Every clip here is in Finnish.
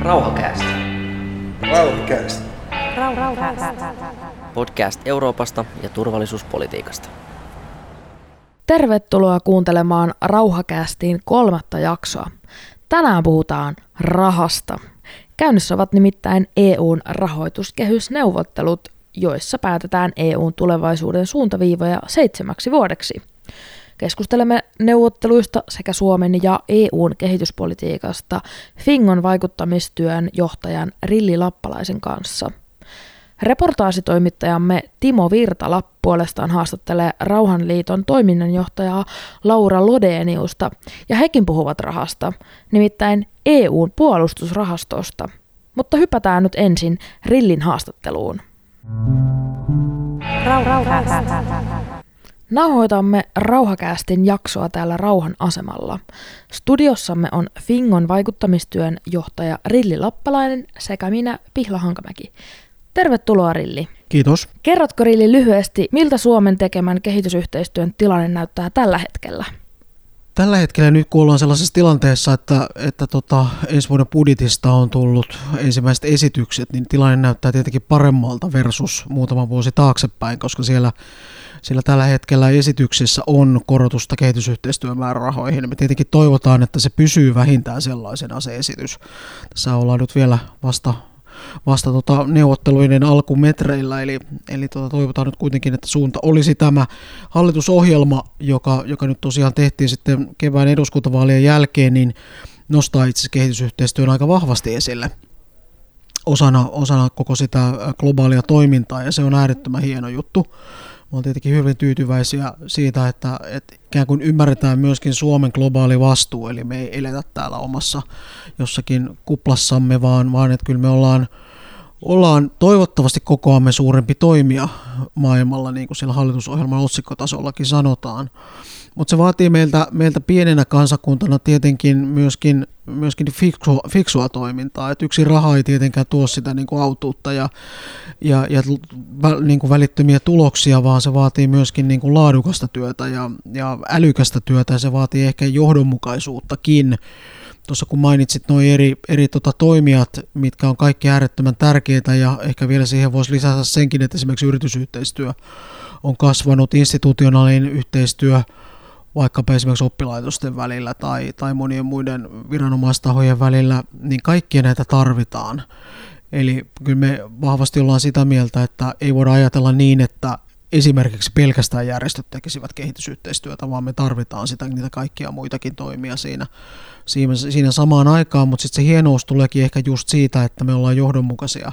Rauhakäästä. Rauhakäästä. Podcast Euroopasta ja turvallisuuspolitiikasta. Tervetuloa kuuntelemaan Rauhakäästiin kolmatta jaksoa. Tänään puhutaan rahasta. Käynnissä ovat nimittäin EUn rahoituskehysneuvottelut, joissa päätetään EUn tulevaisuuden suuntaviivoja seitsemäksi vuodeksi. Keskustelemme neuvotteluista sekä Suomen ja EUn kehityspolitiikasta Fingon vaikuttamistyön johtajan Rilli Lappalaisen kanssa. Reportaasitoimittajamme Timo Virtala puolestaan haastattelee Rauhanliiton toiminnanjohtajaa Laura Lodeniusta, ja hekin puhuvat rahasta, nimittäin EUn puolustusrahastosta. Mutta hypätään nyt ensin Rillin haastatteluun. Rau, rau, rau, rau, rau, rau. Nauhoitamme Rauhakäästin jaksoa täällä Rauhan asemalla. Studiossamme on Fingon vaikuttamistyön johtaja Rilli Lappalainen sekä minä Pihla Hankamäki. Tervetuloa Rilli. Kiitos. Kerrotko Rilli lyhyesti, miltä Suomen tekemän kehitysyhteistyön tilanne näyttää tällä hetkellä? Tällä hetkellä nyt kun ollaan sellaisessa tilanteessa, että, että tota, ensi vuoden budjetista on tullut ensimmäiset esitykset, niin tilanne näyttää tietenkin paremmalta versus muutama vuosi taaksepäin, koska siellä sillä tällä hetkellä esityksissä on korotusta kehitysyhteistyömäärärahoihin. Me tietenkin toivotaan, että se pysyy vähintään sellaisena se esitys. Tässä ollaan nyt vielä vasta vasta tota neuvotteluiden alkumetreillä, eli, eli tota toivotaan nyt kuitenkin, että suunta olisi tämä hallitusohjelma, joka, joka nyt tosiaan tehtiin sitten kevään eduskuntavaalien jälkeen, niin nostaa itse kehitysyhteistyön aika vahvasti esille osana, osana koko sitä globaalia toimintaa, ja se on äärettömän hieno juttu. Olen tietenkin hyvin tyytyväisiä siitä, että, että ikään kuin ymmärretään myöskin Suomen globaali vastuu, eli me ei eletä täällä omassa jossakin kuplassamme, vaan, vaan että kyllä me ollaan, ollaan toivottavasti kokoamme suurempi toimija maailmalla, niin kuin siellä hallitusohjelman otsikkotasollakin sanotaan. Mutta se vaatii meiltä, meiltä pienenä kansakuntana tietenkin myöskin, myöskin fiksua, fiksua toimintaa. Et yksi raha ei tietenkään tuo sitä niin kuin autuutta ja, ja, ja niin kuin välittömiä tuloksia, vaan se vaatii myöskin niin kuin laadukasta työtä ja, ja älykästä työtä ja se vaatii ehkä johdonmukaisuuttakin. Tuossa kun mainitsit nuo eri, eri tota, toimijat, mitkä on kaikki äärettömän tärkeitä ja ehkä vielä siihen voisi lisätä senkin, että esimerkiksi yritysyhteistyö on kasvanut, institutionaalinen yhteistyö – vaikkapa esimerkiksi oppilaitosten välillä tai, tai monien muiden viranomaistahojen välillä, niin kaikkia näitä tarvitaan. Eli kyllä me vahvasti ollaan sitä mieltä, että ei voida ajatella niin, että esimerkiksi pelkästään järjestöt tekisivät kehitysyhteistyötä, vaan me tarvitaan sitä, niitä kaikkia muitakin toimia siinä, siinä, siinä samaan aikaan, mutta sitten se hienous tuleekin ehkä just siitä, että me ollaan johdonmukaisia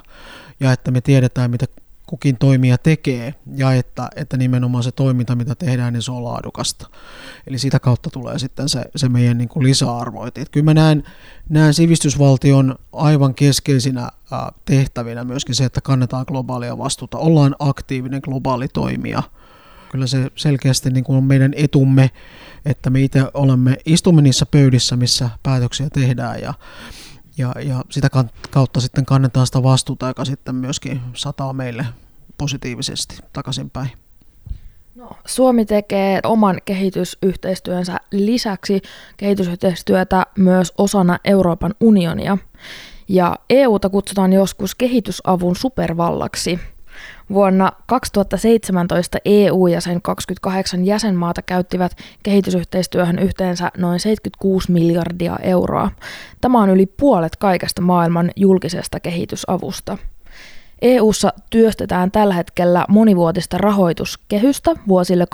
ja että me tiedetään, mitä kukin toimija tekee ja että, että nimenomaan se toiminta, mitä tehdään, niin se on laadukasta. Eli sitä kautta tulee sitten se, se meidän niin kuin lisäarvo. Et kyllä mä näen, näen sivistysvaltion aivan keskeisinä tehtävinä myöskin se, että kannetaan globaalia vastuuta. Ollaan aktiivinen globaali toimija. Kyllä se selkeästi niin kuin on meidän etumme, että me itse olemme, istumme niissä pöydissä, missä päätöksiä tehdään ja, ja, ja sitä kautta sitten kannetaan sitä vastuuta, joka sitten myöskin sataa meille positiivisesti takaisinpäin. No, Suomi tekee oman kehitysyhteistyönsä lisäksi kehitysyhteistyötä myös osana Euroopan unionia. Ja EUta kutsutaan joskus kehitysavun supervallaksi – Vuonna 2017 EU ja sen 28 jäsenmaata käyttivät kehitysyhteistyöhön yhteensä noin 76 miljardia euroa. Tämä on yli puolet kaikesta maailman julkisesta kehitysavusta. EU:ssa työstetään tällä hetkellä monivuotista rahoituskehystä vuosille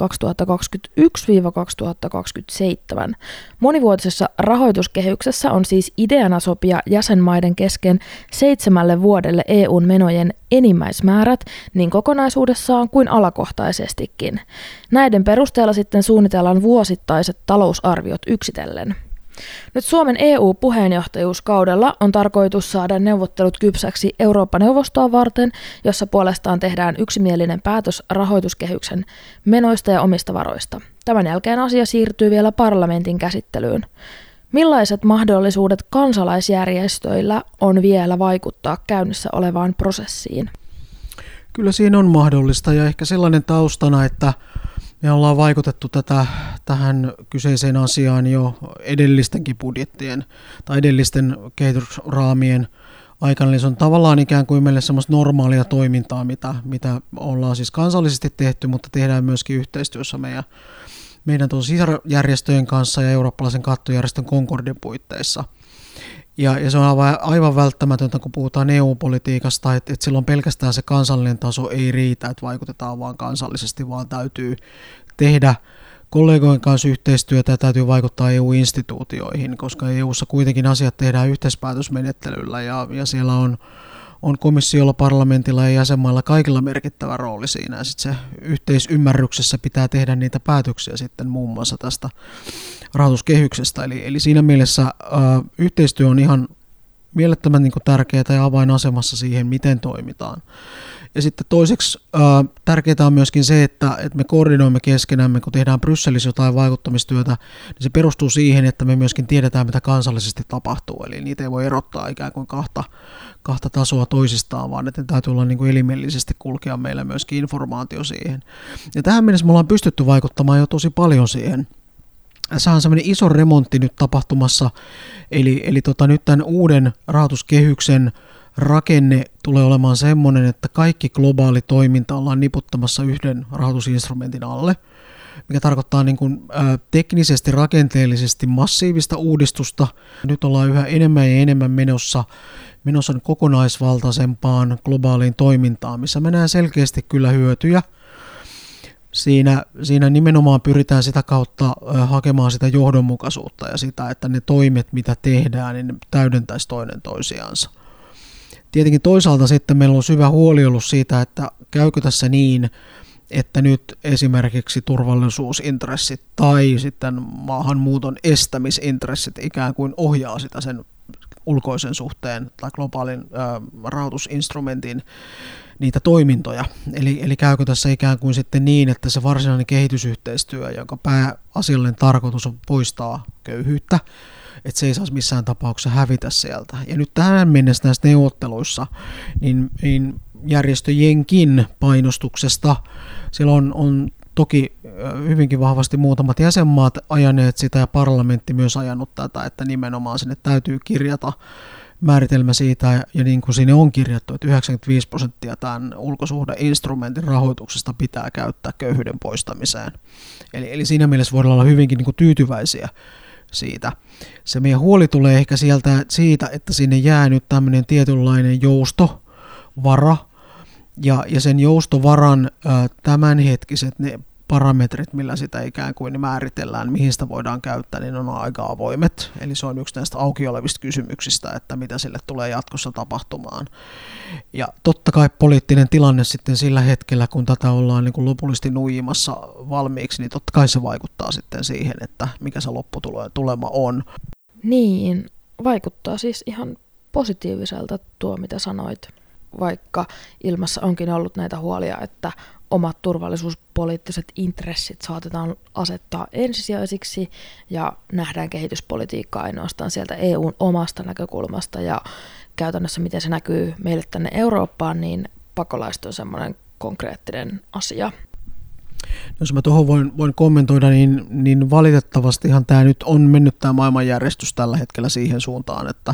2021-2027. Monivuotisessa rahoituskehyksessä on siis ideana sopia jäsenmaiden kesken seitsemälle vuodelle EUn menojen enimmäismäärät niin kokonaisuudessaan kuin alakohtaisestikin. Näiden perusteella sitten suunnitellaan vuosittaiset talousarviot yksitellen. Nyt Suomen EU-puheenjohtajuuskaudella on tarkoitus saada neuvottelut kypsäksi Eurooppa-neuvostoa varten, jossa puolestaan tehdään yksimielinen päätös rahoituskehyksen menoista ja omista varoista. Tämän jälkeen asia siirtyy vielä parlamentin käsittelyyn. Millaiset mahdollisuudet kansalaisjärjestöillä on vielä vaikuttaa käynnissä olevaan prosessiin? Kyllä siinä on mahdollista ja ehkä sellainen taustana, että Me ollaan vaikutettu tätä, tähän kyseiseen asiaan jo edellistenkin budjettien tai edellisten kehitysraamien aikana. Eli se on tavallaan ikään kuin meille semmoista normaalia toimintaa, mitä, mitä ollaan siis kansallisesti tehty, mutta tehdään myöskin yhteistyössä meidän, meidän sisarjärjestöjen kanssa ja eurooppalaisen kattojärjestön Concordin puitteissa – ja, ja se on aivan, aivan välttämätöntä, kun puhutaan EU-politiikasta, että, että silloin pelkästään se kansallinen taso ei riitä, että vaikutetaan vaan kansallisesti, vaan täytyy tehdä kollegojen kanssa yhteistyötä ja täytyy vaikuttaa EU-instituutioihin, koska EU:ssa kuitenkin asiat tehdään yhteispäätösmenettelyllä ja, ja siellä on on komissiolla, parlamentilla ja jäsenmailla kaikilla merkittävä rooli siinä. Ja sitten se yhteisymmärryksessä pitää tehdä niitä päätöksiä sitten muun muassa tästä rahoituskehyksestä. Eli, eli siinä mielessä ä, yhteistyö on ihan mielettömän niin tärkeää ja avainasemassa siihen, miten toimitaan. Ja sitten toiseksi ää, tärkeää on myöskin se, että, että me koordinoimme keskenämme, kun tehdään Brysselissä jotain vaikuttamistyötä, niin se perustuu siihen, että me myöskin tiedetään, mitä kansallisesti tapahtuu. Eli niitä ei voi erottaa ikään kuin kahta, kahta tasoa toisistaan, vaan että täytyy olla niin kuin elimellisesti kulkea meillä myöskin informaatio siihen. Ja tähän mennessä me ollaan pystytty vaikuttamaan jo tosi paljon siihen. Tässä on semmoinen iso remontti nyt tapahtumassa, eli, eli tota, nyt tämän uuden rahoituskehyksen rakenne tulee olemaan semmoinen, että kaikki globaali toiminta ollaan niputtamassa yhden rahoitusinstrumentin alle, mikä tarkoittaa niin kuin, ä, teknisesti, rakenteellisesti massiivista uudistusta. Nyt ollaan yhä enemmän ja enemmän menossa, menossa kokonaisvaltaisempaan globaaliin toimintaan, missä me näen selkeästi kyllä hyötyjä. Siinä, siinä nimenomaan pyritään sitä kautta hakemaan sitä johdonmukaisuutta ja sitä, että ne toimet, mitä tehdään, niin ne täydentäisi toinen toisiansa. Tietenkin toisaalta sitten meillä on syvä huoli ollut siitä, että käykö tässä niin, että nyt esimerkiksi turvallisuusintressit tai sitten maahanmuuton estämisintressit ikään kuin ohjaa sitä sen ulkoisen suhteen tai globaalin äh, rahoitusinstrumentin niitä toimintoja. Eli, eli käykö tässä ikään kuin sitten niin, että se varsinainen kehitysyhteistyö, jonka pääasiallinen tarkoitus on poistaa köyhyyttä, että se ei saisi missään tapauksessa hävitä sieltä. Ja nyt tähän mennessä näissä neuvotteluissa, niin, niin järjestöjenkin painostuksesta, siellä on, on toki hyvinkin vahvasti muutamat jäsenmaat ajaneet sitä ja parlamentti myös ajanut tätä, että nimenomaan sinne täytyy kirjata määritelmä siitä, ja niin kuin sinne on kirjattu, että 95 prosenttia tämän ulkosuhdeinstrumentin rahoituksesta pitää käyttää köyhyyden poistamiseen. Eli, eli siinä mielessä voidaan olla hyvinkin niin kuin tyytyväisiä siitä. Se meidän huoli tulee ehkä sieltä siitä, että sinne jää nyt tämmöinen tietynlainen joustovara, ja, ja sen joustovaran ää, tämänhetkiset ne parametrit, millä sitä ikään kuin määritellään, mihin sitä voidaan käyttää, niin on aika avoimet. Eli se on yksi näistä auki olevista kysymyksistä, että mitä sille tulee jatkossa tapahtumaan. Ja totta kai poliittinen tilanne sitten sillä hetkellä, kun tätä ollaan niin kuin lopullisesti nuijimassa valmiiksi, niin totta kai se vaikuttaa sitten siihen, että mikä se lopputulema on. Niin, vaikuttaa siis ihan positiiviselta tuo, mitä sanoit vaikka ilmassa onkin ollut näitä huolia, että omat turvallisuuspoliittiset intressit saatetaan asettaa ensisijaisiksi ja nähdään kehityspolitiikkaa ainoastaan sieltä EUn omasta näkökulmasta ja käytännössä miten se näkyy meille tänne Eurooppaan, niin pakolaiset on semmoinen konkreettinen asia. Jos mä tuohon voin, voin kommentoida, niin, niin valitettavastihan tämä nyt on mennyt tämä maailmanjärjestys tällä hetkellä siihen suuntaan, että,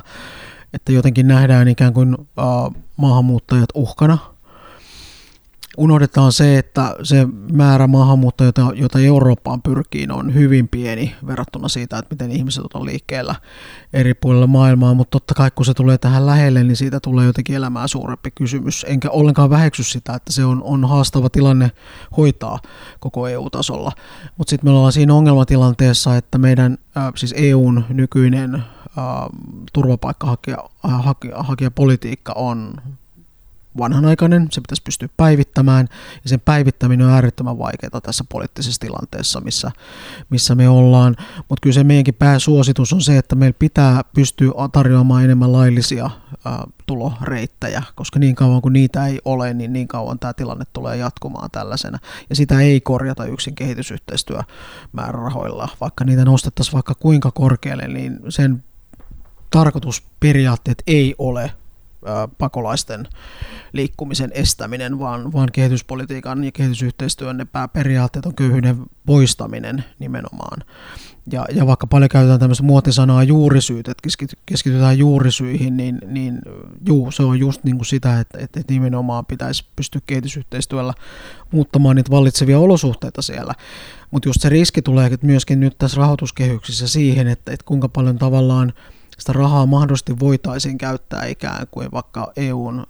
että jotenkin nähdään ikään kuin uh, maahanmuuttajat uhkana – unohdetaan se, että se määrä maahanmuuttajia, jota, jota Eurooppaan pyrkii, on hyvin pieni verrattuna siitä, että miten ihmiset on liikkeellä eri puolilla maailmaa, mutta totta kai kun se tulee tähän lähelle, niin siitä tulee jotenkin elämää suurempi kysymys. Enkä ollenkaan väheksy sitä, että se on, on haastava tilanne hoitaa koko EU-tasolla. Mutta sitten me ollaan siinä ongelmatilanteessa, että meidän, siis EUn nykyinen turvapaikkahakijapolitiikka on vanhanaikainen, se pitäisi pystyä päivittämään, ja sen päivittäminen on äärettömän vaikeaa tässä poliittisessa tilanteessa, missä, missä me ollaan. Mutta kyllä se meidänkin pääsuositus on se, että meillä pitää pystyä tarjoamaan enemmän laillisia ää, tuloreittejä, koska niin kauan kuin niitä ei ole, niin niin kauan tämä tilanne tulee jatkumaan tällaisena. Ja sitä ei korjata yksin kehitysyhteistyömäärärahoilla, vaikka niitä nostettaisiin vaikka kuinka korkealle, niin sen tarkoitusperiaatteet ei ole pakolaisten liikkumisen estäminen, vaan, vaan kehityspolitiikan ja kehitysyhteistyön ne pääperiaatteet on köyhyyden poistaminen nimenomaan. Ja, ja vaikka paljon käytetään tämmöistä muotisanaa juurisyyt, että keskitytään juurisyihin, niin, niin juu, se on just niin kuin sitä, että, että nimenomaan pitäisi pystyä kehitysyhteistyöllä muuttamaan niitä vallitsevia olosuhteita siellä. Mutta just se riski tulee myöskin nyt tässä rahoituskehyksissä siihen, että, että kuinka paljon tavallaan sitä rahaa mahdollisesti voitaisiin käyttää ikään kuin vaikka EUn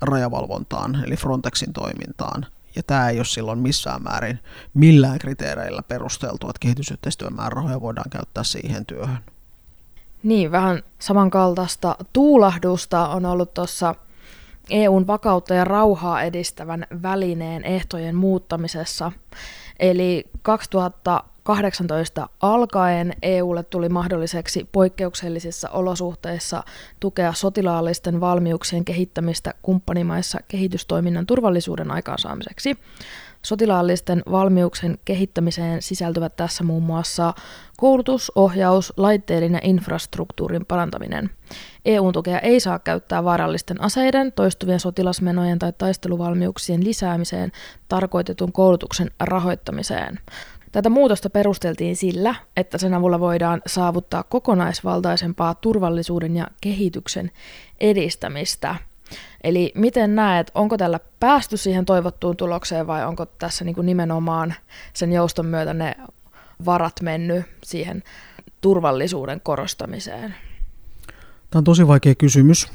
rajavalvontaan, eli Frontexin toimintaan. Ja tämä ei ole silloin missään määrin millään kriteereillä perusteltu, että kehitysyhteistyön määrärahoja voidaan käyttää siihen työhön. Niin, vähän samankaltaista tuulahdusta on ollut tuossa EUn vakautta ja rauhaa edistävän välineen ehtojen muuttamisessa. Eli 2000 18 alkaen EUlle tuli mahdolliseksi poikkeuksellisissa olosuhteissa tukea sotilaallisten valmiuksien kehittämistä kumppanimaissa kehitystoiminnan turvallisuuden aikaansaamiseksi. Sotilaallisten valmiuksien kehittämiseen sisältyvät tässä muun muassa koulutus, ohjaus, laitteiden ja infrastruktuurin parantaminen. EU-tukea ei saa käyttää vaarallisten aseiden, toistuvien sotilasmenojen tai taisteluvalmiuksien lisäämiseen tarkoitetun koulutuksen rahoittamiseen. Tätä muutosta perusteltiin sillä, että sen avulla voidaan saavuttaa kokonaisvaltaisempaa turvallisuuden ja kehityksen edistämistä. Eli miten näet, onko tällä päästy siihen toivottuun tulokseen vai onko tässä niin kuin nimenomaan sen jouston myötä ne varat mennyt siihen turvallisuuden korostamiseen? Tämä on tosi vaikea kysymys.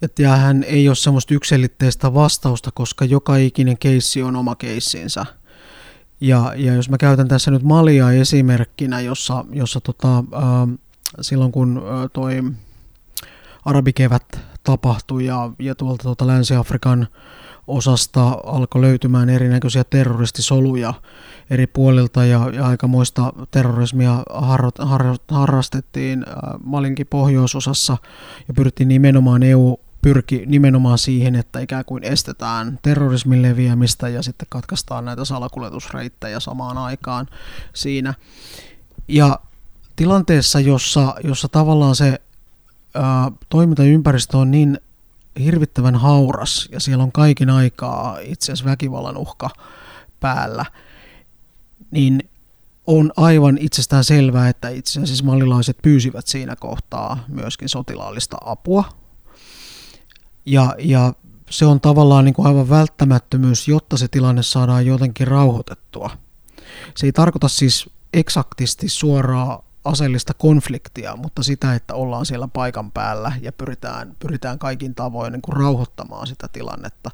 Ja tämähän ei ole semmoista yksilitteistä vastausta, koska joka ikinen keissi on oma keissinsä – ja, ja jos mä käytän tässä nyt Malia esimerkkinä, jossa, jossa tota, äh, silloin kun äh, toi arabikevät tapahtui ja, ja tuolta tuota Länsi-Afrikan osasta alkoi löytymään erinäköisiä terroristisoluja eri puolilta ja, ja aikamoista terrorismia har, har, harrastettiin äh, Malinkin pohjoisosassa ja pyrittiin nimenomaan EU pyrki nimenomaan siihen, että ikään kuin estetään terrorismin leviämistä ja sitten katkaistaan näitä salakuljetusreittejä samaan aikaan siinä. Ja tilanteessa, jossa, jossa tavallaan se ää, toimintaympäristö on niin hirvittävän hauras ja siellä on kaiken aikaa itse asiassa väkivallan uhka päällä, niin on aivan itsestään selvää, että itse asiassa mallilaiset pyysivät siinä kohtaa myöskin sotilaallista apua ja, ja se on tavallaan niin kuin aivan välttämättömyys, jotta se tilanne saadaan jotenkin rauhoitettua. Se ei tarkoita siis eksaktisti suoraa aseellista konfliktia, mutta sitä, että ollaan siellä paikan päällä ja pyritään, pyritään kaikin tavoin niin kuin rauhoittamaan sitä tilannetta.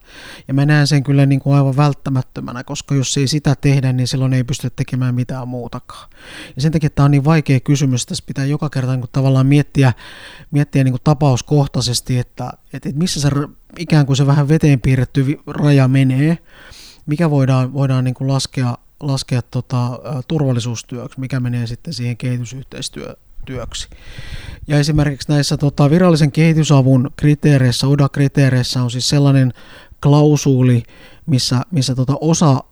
Ja mä näen sen kyllä niin kuin aivan välttämättömänä, koska jos ei sitä tehdä, niin silloin ei pysty tekemään mitään muutakaan. Ja sen takia tämä on niin vaikea kysymys, tässä pitää joka kerta niin kuin tavallaan miettiä, miettiä niin kuin tapauskohtaisesti, että, että missä se ikään kuin se vähän veteen piirretty raja menee, mikä voidaan, voidaan niin kuin laskea laskea tota, turvallisuustyöksi, mikä menee sitten siihen kehitysyhteistyöksi. Ja esimerkiksi näissä tota, virallisen kehitysavun kriteereissä, ODA-kriteereissä on siis sellainen klausuuli, missä, missä tota osa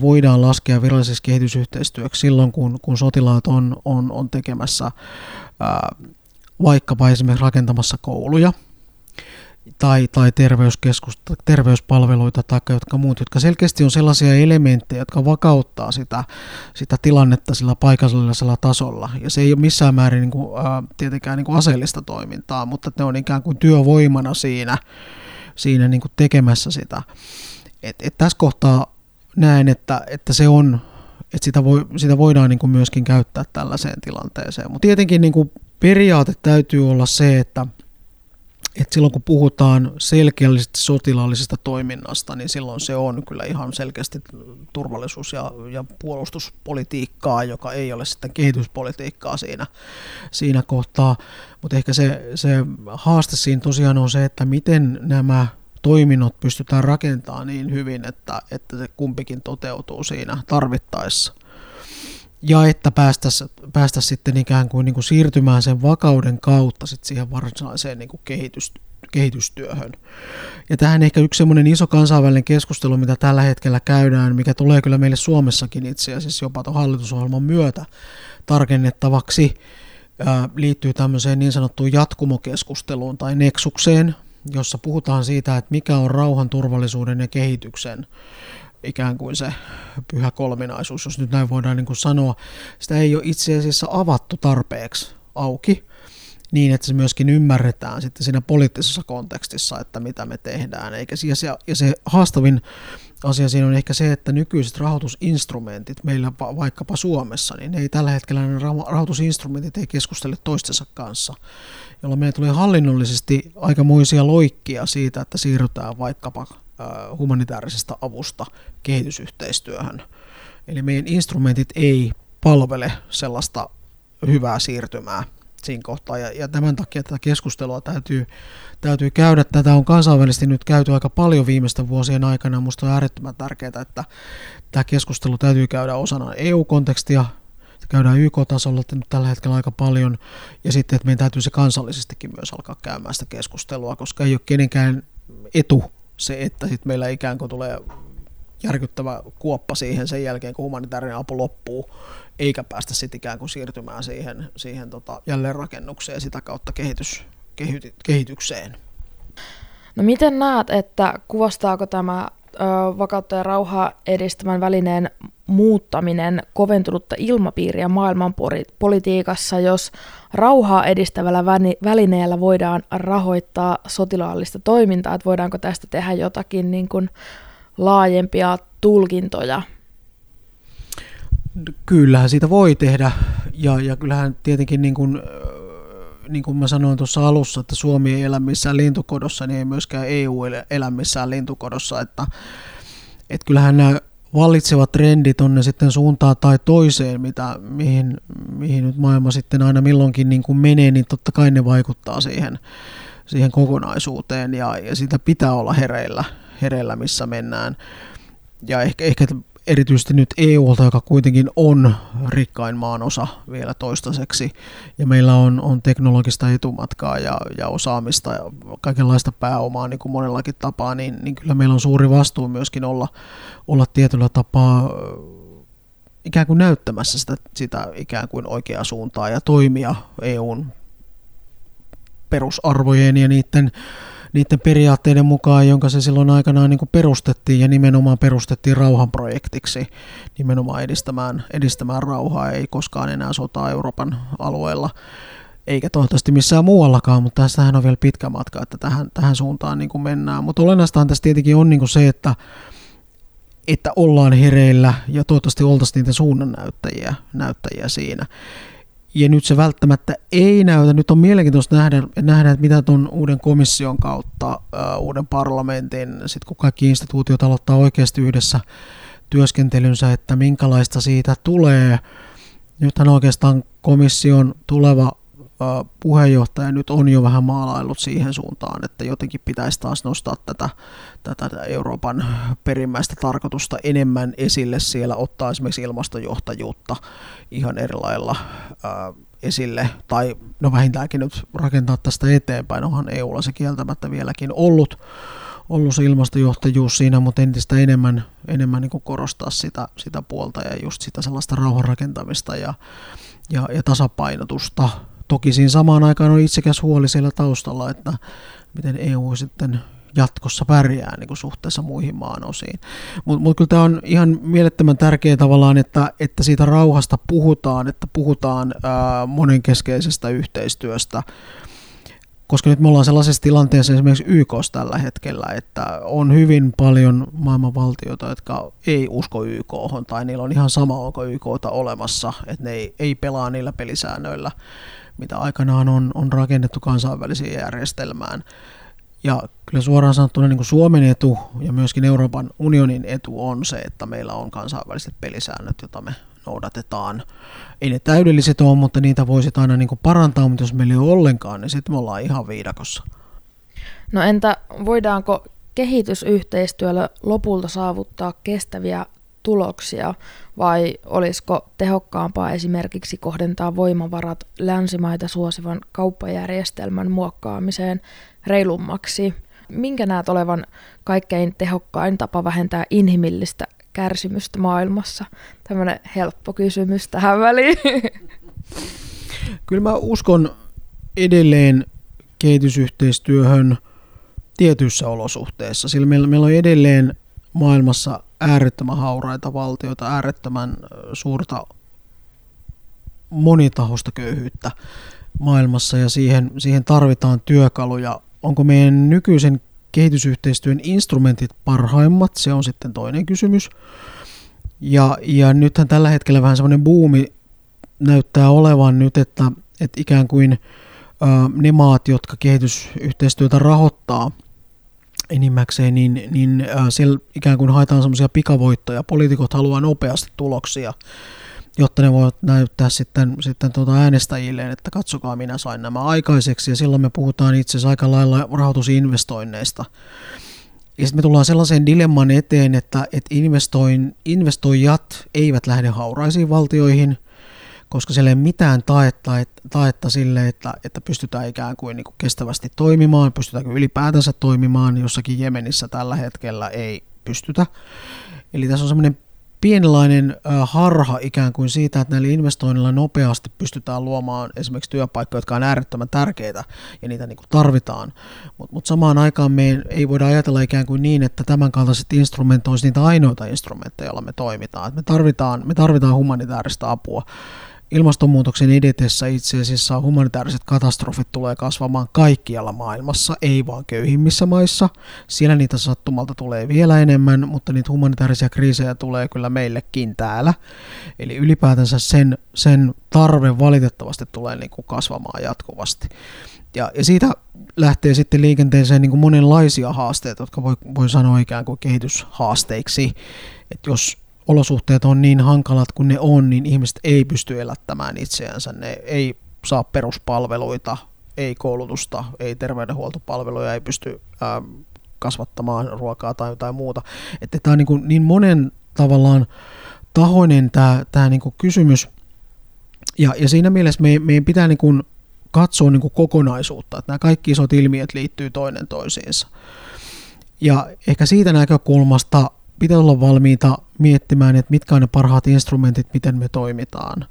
voidaan laskea viralliseksi kehitysyhteistyöksi silloin, kun, kun sotilaat on, on, on tekemässä ää, vaikkapa esimerkiksi rakentamassa kouluja – tai, tai terveyskeskusta, terveyspalveluita tai jotka muut, jotka selkeästi on sellaisia elementtejä, jotka vakauttaa sitä, sitä tilannetta sillä paikallisella tasolla. Ja se ei ole missään määrin niin kuin, ää, tietenkään niin kuin aseellista toimintaa, mutta ne on ikään kuin työvoimana siinä, siinä niin kuin tekemässä sitä. Et, et tässä kohtaa näen, että, että se on, että sitä, voi, sitä voidaan niin kuin myöskin käyttää tällaiseen tilanteeseen. Mutta tietenkin niin kuin periaate täytyy olla se, että – että silloin kun puhutaan selkeällisesti sotilaallisesta toiminnasta, niin silloin se on kyllä ihan selkeästi turvallisuus- ja, ja puolustuspolitiikkaa, joka ei ole sitten kehityspolitiikkaa siinä, siinä kohtaa. Mutta ehkä se, se haaste siinä tosiaan on se, että miten nämä toiminnot pystytään rakentamaan niin hyvin, että, että se kumpikin toteutuu siinä tarvittaessa ja että päästäisiin päästä sitten ikään kuin, niin kuin siirtymään sen vakauden kautta sit siihen varsinaiseen niin kuin kehitys, kehitystyöhön. Ja tähän ehkä yksi semmoinen iso kansainvälinen keskustelu, mitä tällä hetkellä käydään, mikä tulee kyllä meille Suomessakin itse asiassa jopa tuon hallitusohjelman myötä tarkennettavaksi, liittyy tämmöiseen niin sanottuun jatkumokeskusteluun tai neksukseen, jossa puhutaan siitä, että mikä on rauhan, turvallisuuden ja kehityksen ikään kuin se pyhä kolminaisuus, jos nyt näin voidaan niin kuin sanoa. Sitä ei ole itse asiassa avattu tarpeeksi auki niin, että se myöskin ymmärretään sitten siinä poliittisessa kontekstissa, että mitä me tehdään. Eikä, ja, se, ja se haastavin asia siinä on ehkä se, että nykyiset rahoitusinstrumentit meillä vaikkapa Suomessa, niin ei tällä hetkellä ne rahoitusinstrumentit ei keskustele toistensa kanssa, jolloin meillä tulee hallinnollisesti aikamoisia loikkia siitä, että siirrytään vaikkapa humanitaarisesta avusta kehitysyhteistyöhön. Eli meidän instrumentit ei palvele sellaista hyvää siirtymää siinä kohtaa. Ja, ja tämän takia tätä keskustelua täytyy, täytyy käydä. Tätä on kansainvälisesti nyt käyty aika paljon viimeisten vuosien aikana. Minusta on äärettömän tärkeää, että tämä keskustelu täytyy käydä osana EU-kontekstia, käydään YK-tasolla nyt tällä hetkellä aika paljon, ja sitten, että meidän täytyy se kansallisestikin myös alkaa käymään sitä keskustelua, koska ei ole kenenkään etu se, että sitten meillä ikään kuin tulee järkyttävä kuoppa siihen sen jälkeen, kun humanitaarinen apu loppuu, eikä päästä sitten ikään kuin siirtymään siihen, siihen tota jälleenrakennukseen ja sitä kautta kehitys, kehitykseen. No miten näet, että kuvastaako tämä vakautta ja rauhaa edistämän välineen muuttaminen koventunutta ilmapiiriä maailman politiikassa, jos rauhaa edistävällä välineellä voidaan rahoittaa sotilaallista toimintaa, että voidaanko tästä tehdä jotakin niin kuin laajempia tulkintoja? Kyllähän siitä voi tehdä, ja, ja kyllähän tietenkin niin kuin, niin kuin mä sanoin tuossa alussa, että Suomi ei elä missään lintukodossa, niin ei myöskään EU elä missään lintukodossa, että, että kyllähän nämä vallitsevat trendit on ne sitten suuntaan tai toiseen, mitä, mihin, mihin nyt maailma sitten aina milloinkin niin kuin menee, niin totta kai ne vaikuttaa siihen, siihen kokonaisuuteen ja, ja sitä pitää olla hereillä, hereillä missä mennään. Ja ehkä, ehkä erityisesti nyt EUlta, joka kuitenkin on rikkain maanosa vielä toistaiseksi, ja meillä on, on teknologista etumatkaa ja, ja osaamista ja kaikenlaista pääomaa niin kuin monellakin tapaa, niin, niin kyllä meillä on suuri vastuu myöskin olla, olla tietyllä tapaa ikään kuin näyttämässä sitä, sitä ikään kuin oikeaa suuntaa ja toimia EUn perusarvojen ja niiden niiden periaatteiden mukaan, jonka se silloin aikanaan niin kuin perustettiin ja nimenomaan perustettiin rauhanprojektiksi nimenomaan edistämään, edistämään rauhaa, ei koskaan enää sotaa Euroopan alueella eikä toivottavasti missään muuallakaan, mutta tästähän on vielä pitkä matka, että tähän, tähän suuntaan niin kuin mennään. Mutta olennaistahan tässä tietenkin on niin kuin se, että, että ollaan hereillä ja toivottavasti oltaisiin niitä suunnannäyttäjiä näyttäjiä siinä ja nyt se välttämättä ei näytä. Nyt on mielenkiintoista nähdä, nähdä että mitä tuon uuden komission kautta, uh, uuden parlamentin, sitten kun kaikki instituutiot aloittaa oikeasti yhdessä työskentelynsä, että minkälaista siitä tulee. Nythän oikeastaan komission tuleva puheenjohtaja nyt on jo vähän maalaillut siihen suuntaan, että jotenkin pitäisi taas nostaa tätä, tätä Euroopan perimmäistä tarkoitusta enemmän esille siellä, ottaa esimerkiksi ilmastojohtajuutta ihan eri lailla ää, esille, tai no vähintäänkin nyt rakentaa tästä eteenpäin, onhan EUlla se kieltämättä vieläkin ollut, ollut se ilmastojohtajuus siinä, mutta entistä enemmän, enemmän niin korostaa sitä, sitä puolta ja just sitä sellaista rauhanrakentamista ja, ja, ja tasapainotusta Toki siinä samaan aikaan on itsekäs huoli siellä taustalla, että miten EU sitten jatkossa pärjää niin kuin suhteessa muihin maan osiin. Mutta mut kyllä tämä on ihan mielettömän tärkeää tavallaan, että, että siitä rauhasta puhutaan, että puhutaan ää, monenkeskeisestä yhteistyöstä, koska nyt me ollaan sellaisessa tilanteessa esimerkiksi YK tällä hetkellä, että on hyvin paljon maailman valtioita, jotka ei usko YK, tai niillä on ihan sama, onko YKta olemassa, että ne ei, ei pelaa niillä pelisäännöillä, mitä aikanaan on, on rakennettu kansainväliseen järjestelmään. Ja kyllä suoraan sanottuna niin kuin Suomen etu ja myöskin Euroopan unionin etu on se, että meillä on kansainväliset pelisäännöt, joita me noudatetaan. Ei ne täydelliset ole, mutta niitä voisi aina niin kuin parantaa, mutta jos meillä ei ole ollenkaan, niin sitten me ollaan ihan viidakossa. No entä voidaanko kehitysyhteistyöllä lopulta saavuttaa kestäviä tuloksia vai olisiko tehokkaampaa esimerkiksi kohdentaa voimavarat länsimaita suosivan kauppajärjestelmän muokkaamiseen reilummaksi? Minkä näet olevan kaikkein tehokkain tapa vähentää inhimillistä kärsimystä maailmassa? Tämmöinen helppo kysymys tähän väliin. Kyllä mä uskon edelleen kehitysyhteistyöhön tietyissä olosuhteissa, sillä meillä, meillä on edelleen maailmassa äärettömän hauraita valtioita, äärettömän suurta monitahosta köyhyyttä maailmassa ja siihen, siihen tarvitaan työkaluja. Onko meidän nykyisen kehitysyhteistyön instrumentit parhaimmat, se on sitten toinen kysymys. Ja, ja nythän tällä hetkellä vähän semmoinen buumi näyttää olevan nyt, että, että ikään kuin ne maat, jotka kehitysyhteistyötä rahoittaa enimmäkseen, niin, niin ä, siellä ikään kuin haetaan semmoisia pikavoittoja. Poliitikot haluaa nopeasti tuloksia jotta ne voivat näyttää sitten, sitten tuota äänestäjilleen, että katsokaa minä sain nämä aikaiseksi ja silloin me puhutaan itse asiassa aika lailla rahoitusinvestoinneista. Ja sitten me tullaan sellaiseen dilemman eteen, että, että investoin, investoijat eivät lähde hauraisiin valtioihin, koska siellä ei ole mitään taetta, taetta sille, että, että pystytään ikään kuin, niin kuin kestävästi toimimaan, pystytäänkö ylipäätänsä toimimaan, jossakin Jemenissä tällä hetkellä ei pystytä. Eli tässä on semmoinen pienenlainen harha ikään kuin siitä, että näillä investoinnilla nopeasti pystytään luomaan esimerkiksi työpaikkoja, jotka on äärettömän tärkeitä ja niitä niin kuin tarvitaan. Mutta mut samaan aikaan me ei voida ajatella ikään kuin niin, että tämän kaltaiset instrumentit olisivat niitä ainoita instrumentteja, joilla me toimitaan. Et me, tarvitaan, me tarvitaan humanitaarista apua Ilmastonmuutoksen edetessä itse asiassa humanitaariset katastrofit tulee kasvamaan kaikkialla maailmassa, ei vaan köyhimmissä maissa. Siellä niitä sattumalta tulee vielä enemmän, mutta niitä humanitaarisia kriisejä tulee kyllä meillekin täällä. Eli ylipäätänsä sen, sen tarve valitettavasti tulee niin kuin kasvamaan jatkuvasti. Ja, ja siitä lähtee sitten liikenteeseen niin kuin monenlaisia haasteita, jotka voi, voi sanoa ikään kuin kehityshaasteiksi. Että jos olosuhteet on niin hankalat kuin ne on, niin ihmiset ei pysty elättämään itseänsä. Ne ei saa peruspalveluita, ei koulutusta, ei terveydenhuoltopalveluja, ei pysty ää, kasvattamaan ruokaa tai jotain muuta. Että tämä on niin, kuin niin monen tavallaan tahoinen tämä, tämä niin kuin kysymys. Ja, ja siinä mielessä me, meidän pitää niin kuin katsoa niin kuin kokonaisuutta, että nämä kaikki isot ilmiöt liittyy toinen toisiinsa. Ja ehkä siitä näkökulmasta pitää olla valmiita miettimään, että mitkä on ne parhaat instrumentit, miten me toimitaan.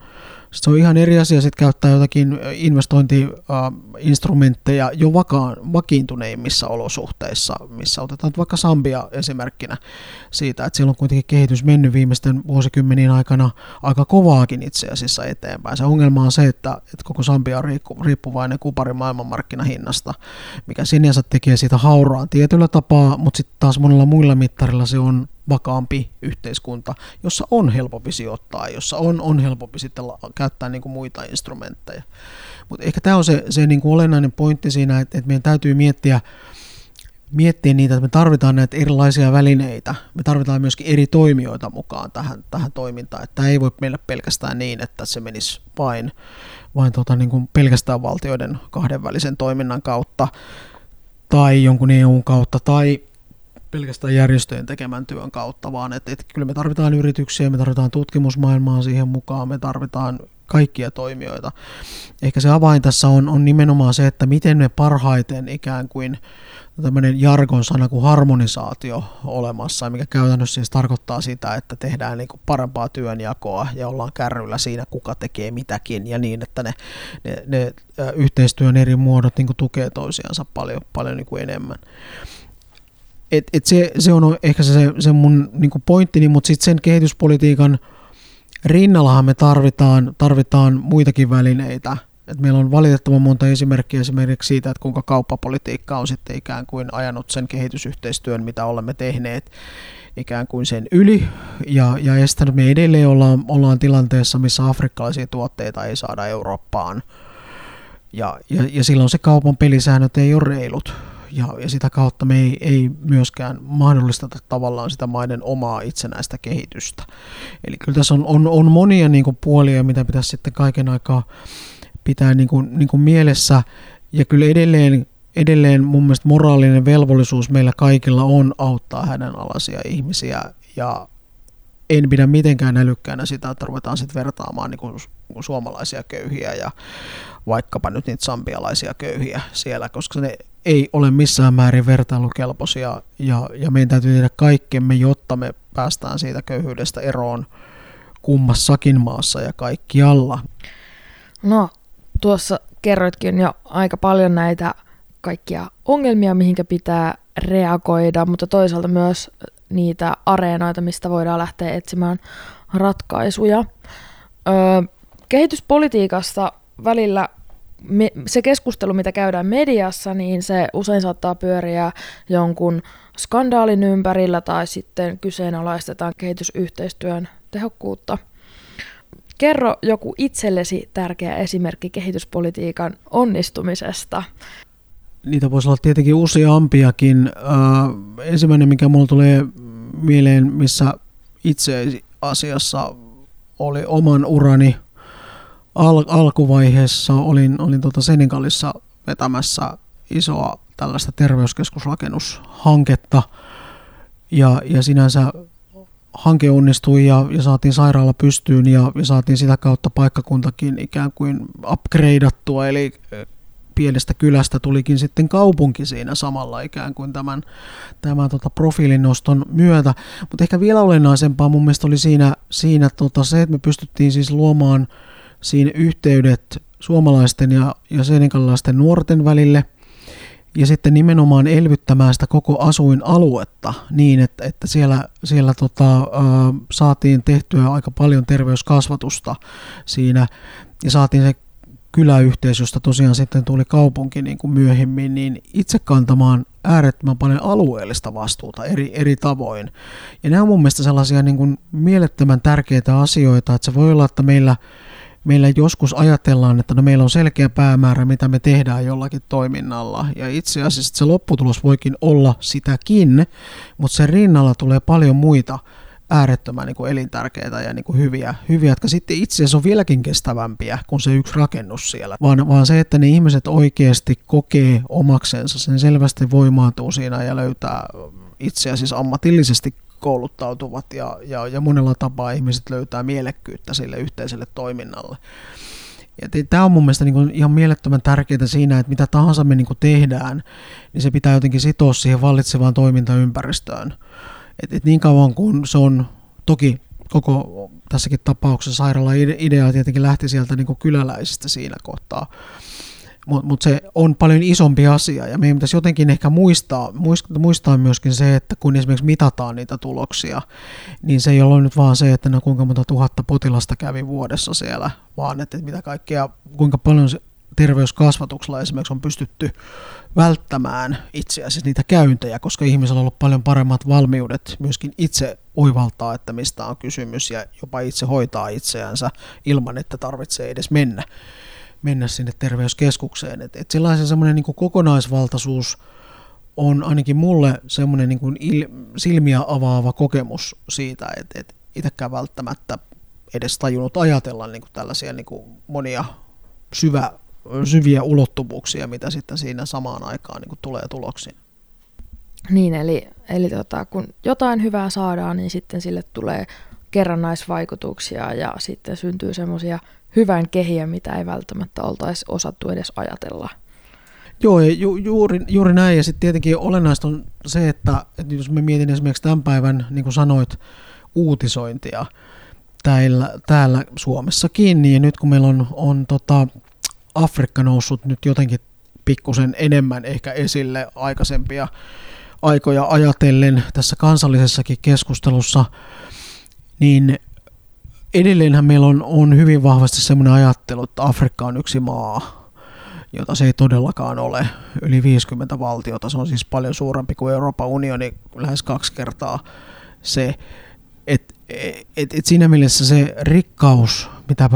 Sitten se on ihan eri asia sitten käyttää jotakin investointiinstrumentteja jo vakaan, vakiintuneimmissa olosuhteissa, missä otetaan vaikka Sambia esimerkkinä siitä, että siellä on kuitenkin kehitys mennyt viimeisten vuosikymmenien aikana aika kovaakin itse asiassa eteenpäin. Se ongelma on se, että, että koko Sambia on riippuvainen kuparin maailmanmarkkinahinnasta, mikä sinänsä tekee siitä hauraan tietyllä tapaa, mutta sitten taas monella muilla mittarilla se on vakaampi yhteiskunta, jossa on helpompi sijoittaa, jossa on, on helpompi sitten käyttää niin kuin muita instrumentteja. Mutta ehkä tämä on se, se niin kuin olennainen pointti siinä, että, että meidän täytyy miettiä, miettiä niitä, että me tarvitaan näitä erilaisia välineitä. Me tarvitaan myöskin eri toimijoita mukaan tähän, tähän toimintaan. Että tämä ei voi mennä pelkästään niin, että se menisi vain, vain tota, niin kuin pelkästään valtioiden kahdenvälisen toiminnan kautta tai jonkun EUn kautta tai pelkästään järjestöjen tekemän työn kautta, vaan että, että kyllä me tarvitaan yrityksiä, me tarvitaan tutkimusmaailmaa siihen mukaan, me tarvitaan kaikkia toimijoita. Ehkä se avain tässä on, on nimenomaan se, että miten me parhaiten ikään kuin tämmöinen jargon sana kuin harmonisaatio olemassa, mikä käytännössä siis tarkoittaa sitä, että tehdään niin kuin parempaa työnjakoa ja ollaan kärryllä siinä, kuka tekee mitäkin ja niin, että ne, ne, ne yhteistyön eri muodot niin kuin tukee toisiansa paljon, paljon niin kuin enemmän et, et se, se on ehkä se, se mun niin pointtini, mutta sitten sen kehityspolitiikan rinnallahan me tarvitaan, tarvitaan muitakin välineitä. Et meillä on valitettavan monta esimerkkiä esimerkiksi siitä, että kuinka kauppapolitiikka on sitten ikään kuin ajanut sen kehitysyhteistyön, mitä olemme tehneet ikään kuin sen yli ja, ja estänyt. Me edelleen ollaan, ollaan tilanteessa, missä afrikkalaisia tuotteita ei saada Eurooppaan. Ja, ja, ja silloin se kaupan pelisäännöt ei ole reilut ja, ja sitä kautta me ei, ei myöskään mahdollisteta tavallaan sitä maiden omaa itsenäistä kehitystä. Eli kyllä tässä on, on, on monia niin kuin puolia, mitä pitäisi sitten kaiken aikaa pitää niin kuin, niin kuin mielessä, ja kyllä edelleen, edelleen mun mielestä moraalinen velvollisuus meillä kaikilla on auttaa hädänalaisia ihmisiä, ja en pidä mitenkään älykkäänä sitä, että ruvetaan sitten vertaamaan niin kuin suomalaisia köyhiä ja vaikkapa nyt niitä sambialaisia köyhiä siellä, koska ne ei ole missään määrin vertailukelpoisia ja, ja meidän täytyy tehdä kaikkemme, jotta me päästään siitä köyhyydestä eroon kummassakin maassa ja kaikkialla. No, tuossa kerroitkin jo aika paljon näitä kaikkia ongelmia, mihinkä pitää reagoida, mutta toisaalta myös niitä areenoita, mistä voidaan lähteä etsimään ratkaisuja. Öö, kehityspolitiikasta välillä me, se keskustelu, mitä käydään mediassa, niin se usein saattaa pyöriä jonkun skandaalin ympärillä tai sitten kyseenalaistetaan kehitysyhteistyön tehokkuutta. Kerro joku itsellesi tärkeä esimerkki kehityspolitiikan onnistumisesta. Niitä voisi olla tietenkin useampiakin. Äh, ensimmäinen, mikä mulle tulee mieleen, missä itse asiassa oli oman urani al- alkuvaiheessa, olin, olin tuota Senegalissa vetämässä isoa tällaista terveyskeskusrakennushanketta ja, ja sinänsä hanke onnistui ja, ja saatiin sairaala pystyyn ja, ja saatiin sitä kautta paikkakuntakin ikään kuin upgradeattua, eli pienestä kylästä tulikin sitten kaupunki siinä samalla ikään kuin tämän, tämän tota profiilinoston myötä. Mutta ehkä vielä olennaisempaa mun mielestä oli siinä, siinä tota se, että me pystyttiin siis luomaan siinä yhteydet suomalaisten ja, ja senegalilaisten nuorten välille – ja sitten nimenomaan elvyttämään sitä koko asuinaluetta niin, että, että siellä, siellä tota, ä, saatiin tehtyä aika paljon terveyskasvatusta siinä ja saatiin se kyläyhteisö, josta tosiaan sitten tuli kaupunki niin kuin myöhemmin, niin itse kantamaan äärettömän paljon alueellista vastuuta eri, eri tavoin. Ja nämä on mun mielestä sellaisia niin kuin mielettömän tärkeitä asioita, että se voi olla, että meillä meillä joskus ajatellaan, että no meillä on selkeä päämäärä, mitä me tehdään jollakin toiminnalla. Ja itse asiassa se lopputulos voikin olla sitäkin, mutta sen rinnalla tulee paljon muita äärettömän niin kuin elintärkeitä ja niin kuin hyviä, hyviä, jotka sitten itse asiassa on vieläkin kestävämpiä kuin se yksi rakennus siellä, vaan, vaan se, että ne ihmiset oikeasti kokee omaksensa, sen selvästi voimaantuu siinä ja löytää itse asiassa ammatillisesti kouluttautuvat ja, ja, ja monella tapaa ihmiset löytää mielekkyyttä sille yhteiselle toiminnalle. Ja tämä on mun mielestä niin kuin ihan mielettömän tärkeää siinä, että mitä tahansa me niin kuin tehdään, niin se pitää jotenkin sitoa siihen vallitsevaan toimintaympäristöön. Et, et niin kauan kuin se on, toki koko tässäkin tapauksessa sairaala idea tietenkin lähti sieltä niin kuin kyläläisistä siinä kohtaa, mutta mut se on paljon isompi asia. Ja meidän pitäisi jotenkin ehkä muistaa, muistaa myöskin se, että kun esimerkiksi mitataan niitä tuloksia, niin se ei ole nyt vaan se, että no kuinka monta tuhatta potilasta kävi vuodessa siellä, vaan että mitä kaikkea, kuinka paljon se terveyskasvatuksella esimerkiksi on pystytty välttämään itse asiassa niitä käyntejä, koska ihmisellä on ollut paljon paremmat valmiudet myöskin itse oivaltaa, että mistä on kysymys ja jopa itse hoitaa itseänsä ilman, että tarvitsee edes mennä mennä sinne terveyskeskukseen. Et, et sellaisen semmoinen niin kokonaisvaltaisuus on ainakin mulle semmoinen niin il, silmiä avaava kokemus siitä, että et itsekään välttämättä edes tajunnut ajatella niin kuin tällaisia niin kuin monia syvä, syviä ulottuvuuksia, mitä sitten siinä samaan aikaan niin kuin tulee tuloksiin. Niin, eli, eli tota, kun jotain hyvää saadaan, niin sitten sille tulee kerrannaisvaikutuksia ja sitten syntyy semmoisia hyvän kehiä, mitä ei välttämättä oltaisi osattu edes ajatella. Joo, ju, juuri, juuri näin. Ja sitten tietenkin olennaista on se, että, että jos me mietin esimerkiksi tämän päivän, niin kuin sanoit, uutisointia täällä, täällä Suomessakin, niin nyt kun meillä on, on tota, Afrikka noussut nyt jotenkin pikkusen enemmän ehkä esille aikaisempia aikoja ajatellen tässä kansallisessakin keskustelussa, niin edelleenhän meillä on, on hyvin vahvasti semmoinen ajattelu, että Afrikka on yksi maa, jota se ei todellakaan ole. Yli 50 valtiota, se on siis paljon suurempi kuin Euroopan unioni, lähes kaksi kertaa se. Et, et, et siinä mielessä se rikkaus, mitä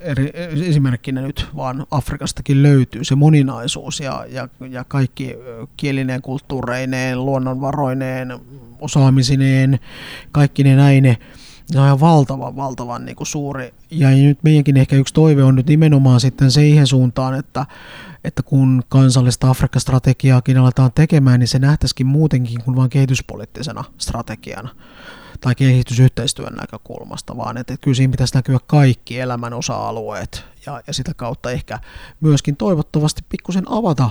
eri, esimerkkinä nyt vaan Afrikastakin löytyy, se moninaisuus ja, ja, ja kaikki kielinen, kulttuureineen, luonnonvaroineen, osaamisineen, kaikki ne näine, se on ihan valtavan, valtavan niin kuin suuri. Ja nyt meidänkin ehkä yksi toive on nyt nimenomaan sitten siihen suuntaan, että, että kun kansallista Afrikka-strategiaakin aletaan tekemään, niin se nähtäisikin muutenkin kuin vain kehityspoliittisena strategiana tai kehitysyhteistyön näkökulmasta, vaan että, että kyllä siinä pitäisi näkyä kaikki elämän osa-alueet ja, ja sitä kautta ehkä myöskin toivottavasti pikkusen avata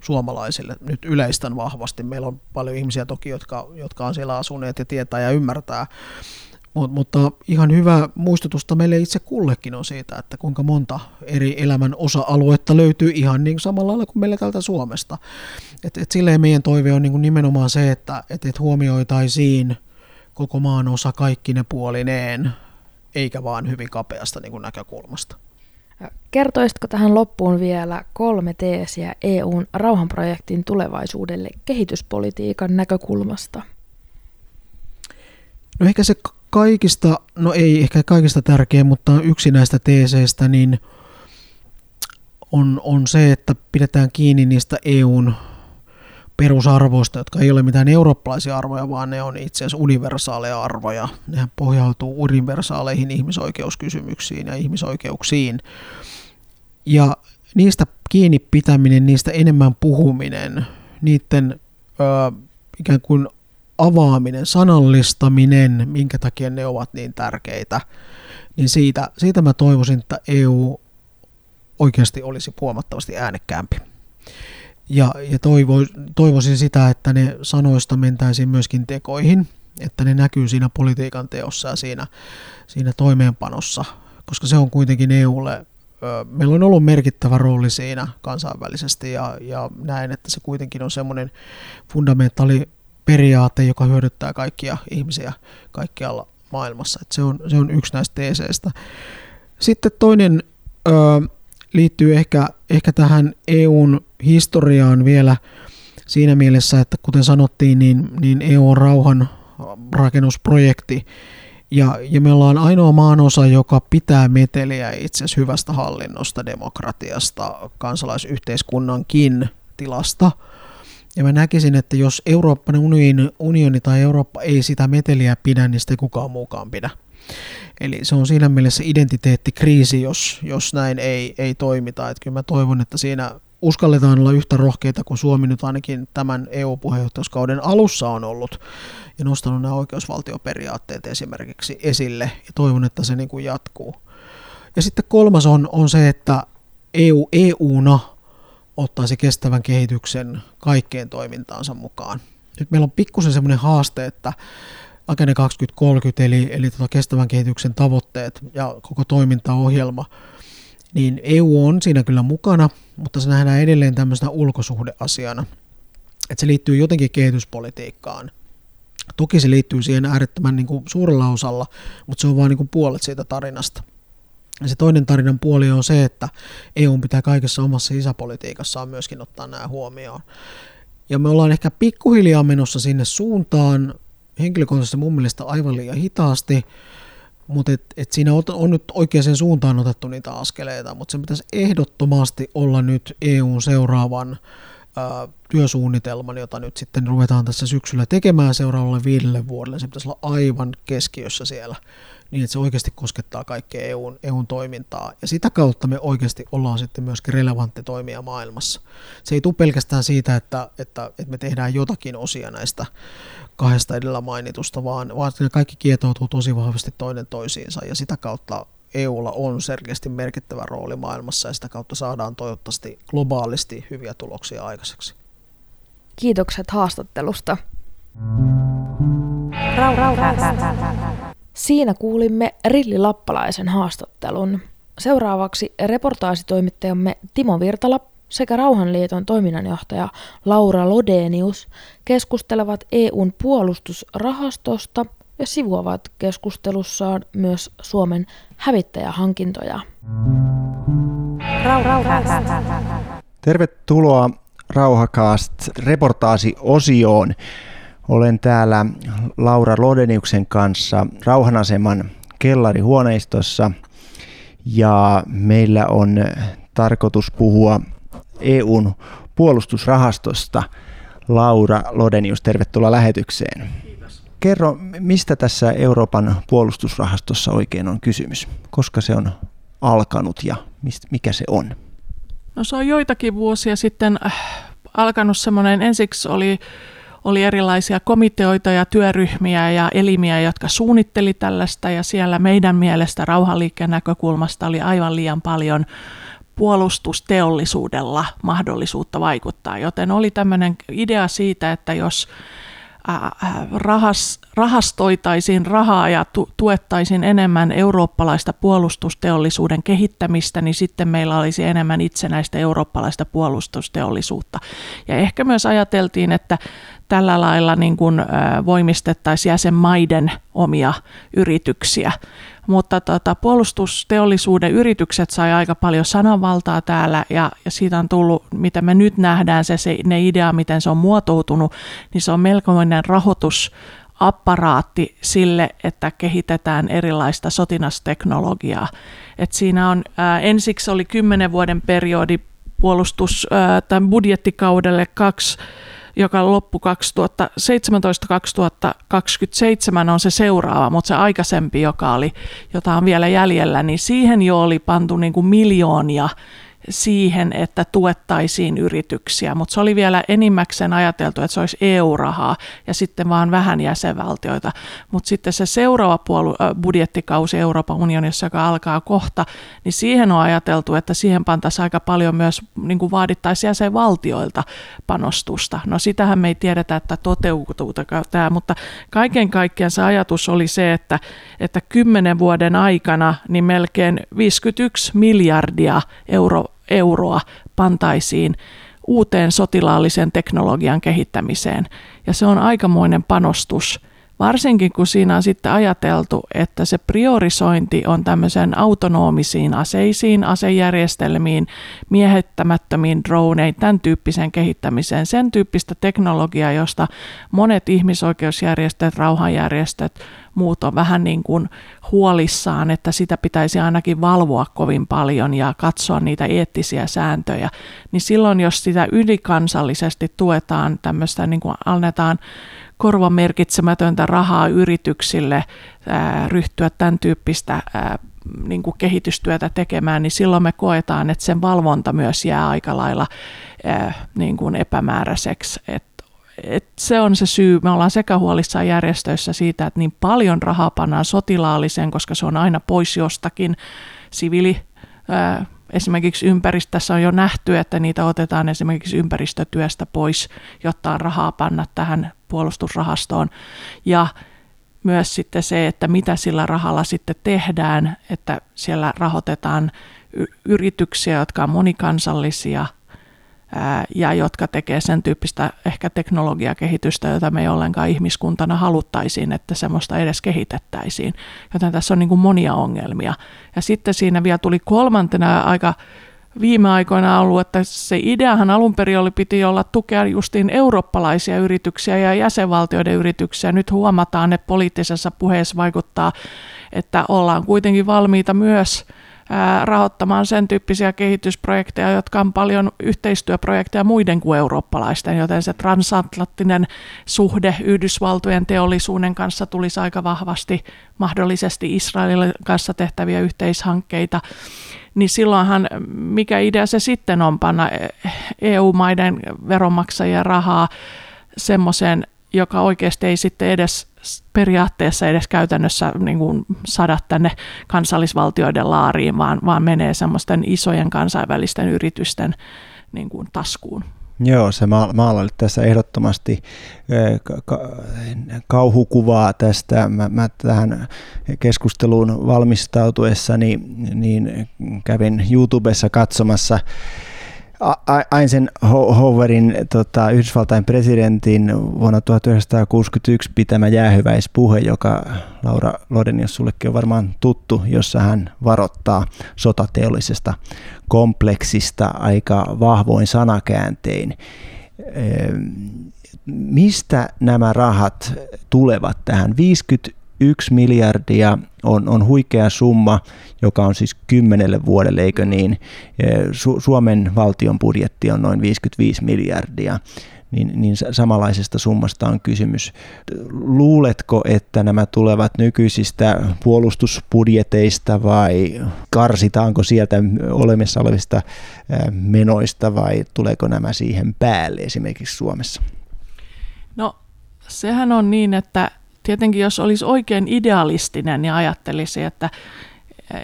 suomalaisille. Nyt yleistän vahvasti. Meillä on paljon ihmisiä toki, jotka, jotka on siellä asuneet ja tietää ja ymmärtää Mut, mutta ihan hyvä muistutusta meille itse kullekin on siitä, että kuinka monta eri elämän osa-aluetta löytyy ihan niin samalla lailla kuin meillä täältä Suomesta. Et, et silleen meidän toive on niin nimenomaan se, että et, et huomioitaisiin koko maan osa kaikki ne puolineen, eikä vaan hyvin kapeasta niin kuin näkökulmasta. Kertoisitko tähän loppuun vielä kolme teesiä EUn rauhanprojektin tulevaisuudelle kehityspolitiikan näkökulmasta? No ehkä se kaikista, no ei ehkä kaikista tärkeä, mutta yksi näistä teeseistä niin on, on se, että pidetään kiinni niistä EUn perusarvoista, jotka ei ole mitään eurooppalaisia arvoja, vaan ne on itse asiassa universaaleja arvoja. Nehän pohjautuu universaaleihin ihmisoikeuskysymyksiin ja ihmisoikeuksiin. Ja niistä kiinni pitäminen, niistä enemmän puhuminen, niiden ö, ikään kuin avaaminen, sanallistaminen, minkä takia ne ovat niin tärkeitä, niin siitä, siitä mä toivoisin, että EU oikeasti olisi huomattavasti äänekkäämpi. Ja, ja toivo, toivoisin sitä, että ne sanoista mentäisiin myöskin tekoihin, että ne näkyy siinä politiikan teossa ja siinä, siinä toimeenpanossa, koska se on kuitenkin EUlle, meillä on ollut merkittävä rooli siinä kansainvälisesti ja, ja näen, että se kuitenkin on semmoinen fundamentaali periaate, joka hyödyttää kaikkia ihmisiä kaikkialla maailmassa. Se, on, se on yksi näistä teeseistä. Sitten toinen ö, liittyy ehkä, ehkä tähän EUn historiaan vielä siinä mielessä, että kuten sanottiin, niin, niin EU on rauhan rakennusprojekti, ja, ja me ollaan ainoa maanosa, joka pitää meteliä itse asiassa hyvästä hallinnosta, demokratiasta, kansalaisyhteiskunnankin tilasta. Ja mä näkisin, että jos Euroopan unioni, unioni tai Eurooppa ei sitä meteliä pidä, niin sitten kukaan muukaan pidä. Eli se on siinä mielessä identiteettikriisi, jos, jos näin ei, ei toimita. Että kyllä mä toivon, että siinä uskalletaan olla yhtä rohkeita kuin Suomi nyt ainakin tämän EU-puheenjohtajuuskauden alussa on ollut ja nostanut nämä oikeusvaltioperiaatteet esimerkiksi esille ja toivon, että se niin kuin jatkuu. Ja sitten kolmas on, on se, että EU EUna ottaisi kestävän kehityksen kaikkeen toimintaansa mukaan. Nyt meillä on pikkusen semmoinen haaste, että Agenda 2030 eli, eli tota kestävän kehityksen tavoitteet ja koko toimintaohjelma, niin EU on siinä kyllä mukana, mutta se nähdään edelleen tämmöisenä ulkosuhdeasiana. Että se liittyy jotenkin kehityspolitiikkaan. Toki se liittyy siihen äärettömän niin kuin suurella osalla, mutta se on vain niin puolet siitä tarinasta. Ja se toinen tarinan puoli on se, että EU pitää kaikessa omassa sisäpolitiikassaan myöskin ottaa nämä huomioon. Ja me ollaan ehkä pikkuhiljaa menossa sinne suuntaan, henkilökohtaisesti mun mielestä aivan liian hitaasti, mutta et, et siinä on, on nyt oikeaan suuntaan otettu niitä askeleita, mutta se pitäisi ehdottomasti olla nyt EUn seuraavan työsuunnitelman, jota nyt sitten ruvetaan tässä syksyllä tekemään seuraavalle viidelle vuodelle. Se pitäisi olla aivan keskiössä siellä niin, että se oikeasti koskettaa kaikkea EUn, EUn toimintaa. Ja sitä kautta me oikeasti ollaan sitten myöskin relevantti toimija maailmassa. Se ei tule pelkästään siitä, että, että, että me tehdään jotakin osia näistä kahdesta edellä mainitusta, vaan, vaan ne kaikki kietoutuu tosi vahvasti toinen toisiinsa ja sitä kautta EUlla on selkeästi merkittävä rooli maailmassa ja sitä kautta saadaan toivottavasti globaalisti hyviä tuloksia aikaiseksi. Kiitokset haastattelusta. Rau, rau, rau, Siinä kuulimme Rilli Lappalaisen haastattelun. Seuraavaksi reportaasitoimittajamme Timo Virtala sekä Rauhanliiton toiminnanjohtaja Laura Lodenius keskustelevat EUn puolustusrahastosta ja sivuavat keskustelussaan myös Suomen hävittäjähankintoja. Tervetuloa Rauhakast reportaasi-osioon. Olen täällä Laura Lodeniuksen kanssa Rauhanaseman kellarihuoneistossa ja meillä on tarkoitus puhua EUn puolustusrahastosta. Laura Lodenius, tervetuloa lähetykseen. Kerro, mistä tässä Euroopan puolustusrahastossa oikein on kysymys? Koska se on alkanut ja mikä se on? No se on joitakin vuosia sitten äh, alkanut semmoinen, ensiksi oli oli erilaisia komiteoita ja työryhmiä ja elimiä, jotka suunnitteli tällaista ja siellä meidän mielestä rauhanliikkeen näkökulmasta oli aivan liian paljon puolustusteollisuudella mahdollisuutta vaikuttaa, joten oli tämmöinen idea siitä, että jos rahas, rahastoitaisiin rahaa ja tuettaisiin enemmän eurooppalaista puolustusteollisuuden kehittämistä, niin sitten meillä olisi enemmän itsenäistä eurooppalaista puolustusteollisuutta. Ja ehkä myös ajateltiin, että tällä lailla niin kuin voimistettaisiin jäsenmaiden omia yrityksiä. Mutta tota, puolustusteollisuuden yritykset sai aika paljon sananvaltaa täällä ja, ja siitä on tullut, mitä me nyt nähdään, se, se, ne idea, miten se on muotoutunut, niin se on melkoinen rahoitus apparaatti sille, että kehitetään erilaista sotinasteknologiaa. Et siinä on, ää, ensiksi oli kymmenen vuoden periodi puolustus ää, tämän budjettikaudelle kaksi joka loppu 2017-2027 on se seuraava, mutta se aikaisempi, joka oli, jota on vielä jäljellä, niin siihen jo oli pantu niin kuin miljoonia siihen, että tuettaisiin yrityksiä, mutta se oli vielä enimmäkseen ajateltu, että se olisi EU-rahaa ja sitten vaan vähän jäsenvaltioita. Mutta sitten se seuraava puolu- budjettikausi Euroopan unionissa, joka alkaa kohta, niin siihen on ajateltu, että siihen pantaisiin aika paljon myös niin kuin vaadittaisiin jäsenvaltioilta panostusta. No sitähän me ei tiedetä, että toteutuu tämä, mutta kaiken kaikkiaan se ajatus oli se, että, että kymmenen vuoden aikana niin melkein 51 miljardia euroa euroa pantaisiin uuteen sotilaallisen teknologian kehittämiseen. Ja se on aikamoinen panostus, varsinkin kun siinä on sitten ajateltu, että se priorisointi on tämmöisen autonomisiin aseisiin, asejärjestelmiin, miehittämättömiin droneihin, tämän tyyppiseen kehittämiseen, sen tyyppistä teknologiaa, josta monet ihmisoikeusjärjestöt, rauhanjärjestöt, muut on vähän niin kuin huolissaan, että sitä pitäisi ainakin valvoa kovin paljon ja katsoa niitä eettisiä sääntöjä, niin silloin jos sitä ylikansallisesti tuetaan tämmöistä, niin kuin annetaan korvamerkitsemätöntä rahaa yrityksille ryhtyä tämän tyyppistä niin kuin kehitystyötä tekemään, niin silloin me koetaan, että sen valvonta myös jää aika lailla niin kuin epämääräiseksi. Et et se on se syy. Me ollaan sekä huolissaan järjestöissä siitä, että niin paljon rahaa pannaan sotilaalliseen, koska se on aina pois jostakin siviili esimerkiksi ympäristössä on jo nähty, että niitä otetaan esimerkiksi ympäristötyöstä pois, jotta on rahaa panna tähän puolustusrahastoon. Ja myös sitten se, että mitä sillä rahalla sitten tehdään, että siellä rahoitetaan yrityksiä, jotka on monikansallisia – ja jotka tekee sen tyyppistä ehkä teknologiakehitystä, jota me ei ollenkaan ihmiskuntana haluttaisiin, että semmoista edes kehitettäisiin. Joten tässä on niin monia ongelmia. Ja sitten siinä vielä tuli kolmantena aika viime aikoina ollut, että se ideahan alun perin oli, piti olla tukea justiin eurooppalaisia yrityksiä ja jäsenvaltioiden yrityksiä. Nyt huomataan, että poliittisessa puheessa vaikuttaa, että ollaan kuitenkin valmiita myös rahoittamaan sen tyyppisiä kehitysprojekteja, jotka on paljon yhteistyöprojekteja muiden kuin eurooppalaisten, joten se transatlanttinen suhde Yhdysvaltojen teollisuuden kanssa tulisi aika vahvasti, mahdollisesti Israelin kanssa tehtäviä yhteishankkeita. Niin silloinhan mikä idea se sitten on panna EU-maiden veronmaksajien rahaa semmoiseen, joka oikeasti ei sitten edes periaatteessa edes käytännössä niin kuin sada tänne kansallisvaltioiden laariin, vaan, vaan menee semmoisten isojen kansainvälisten yritysten niin kuin taskuun. Joo, se maalaili tässä ehdottomasti kauhukuvaa tästä. Mä, mä tähän keskusteluun valmistautuessani niin kävin YouTubessa katsomassa Eisenhowerin tota, Yhdysvaltain presidentin vuonna 1961 pitämä jäähyväispuhe, joka Laura Lodenius sullekin on varmaan tuttu, jossa hän varoittaa sotateollisesta kompleksista aika vahvoin sanakääntein. Mistä nämä rahat tulevat tähän? 50 1 miljardia on, on huikea summa, joka on siis kymmenelle vuodelle, eikö niin? Su- Suomen valtion budjetti on noin 55 miljardia. Niin, niin samanlaisesta summasta on kysymys. Luuletko, että nämä tulevat nykyisistä puolustusbudjeteista vai karsitaanko sieltä olemassa olevista menoista vai tuleeko nämä siihen päälle esimerkiksi Suomessa? No sehän on niin, että tietenkin jos olisi oikein idealistinen ja ajattelisi, että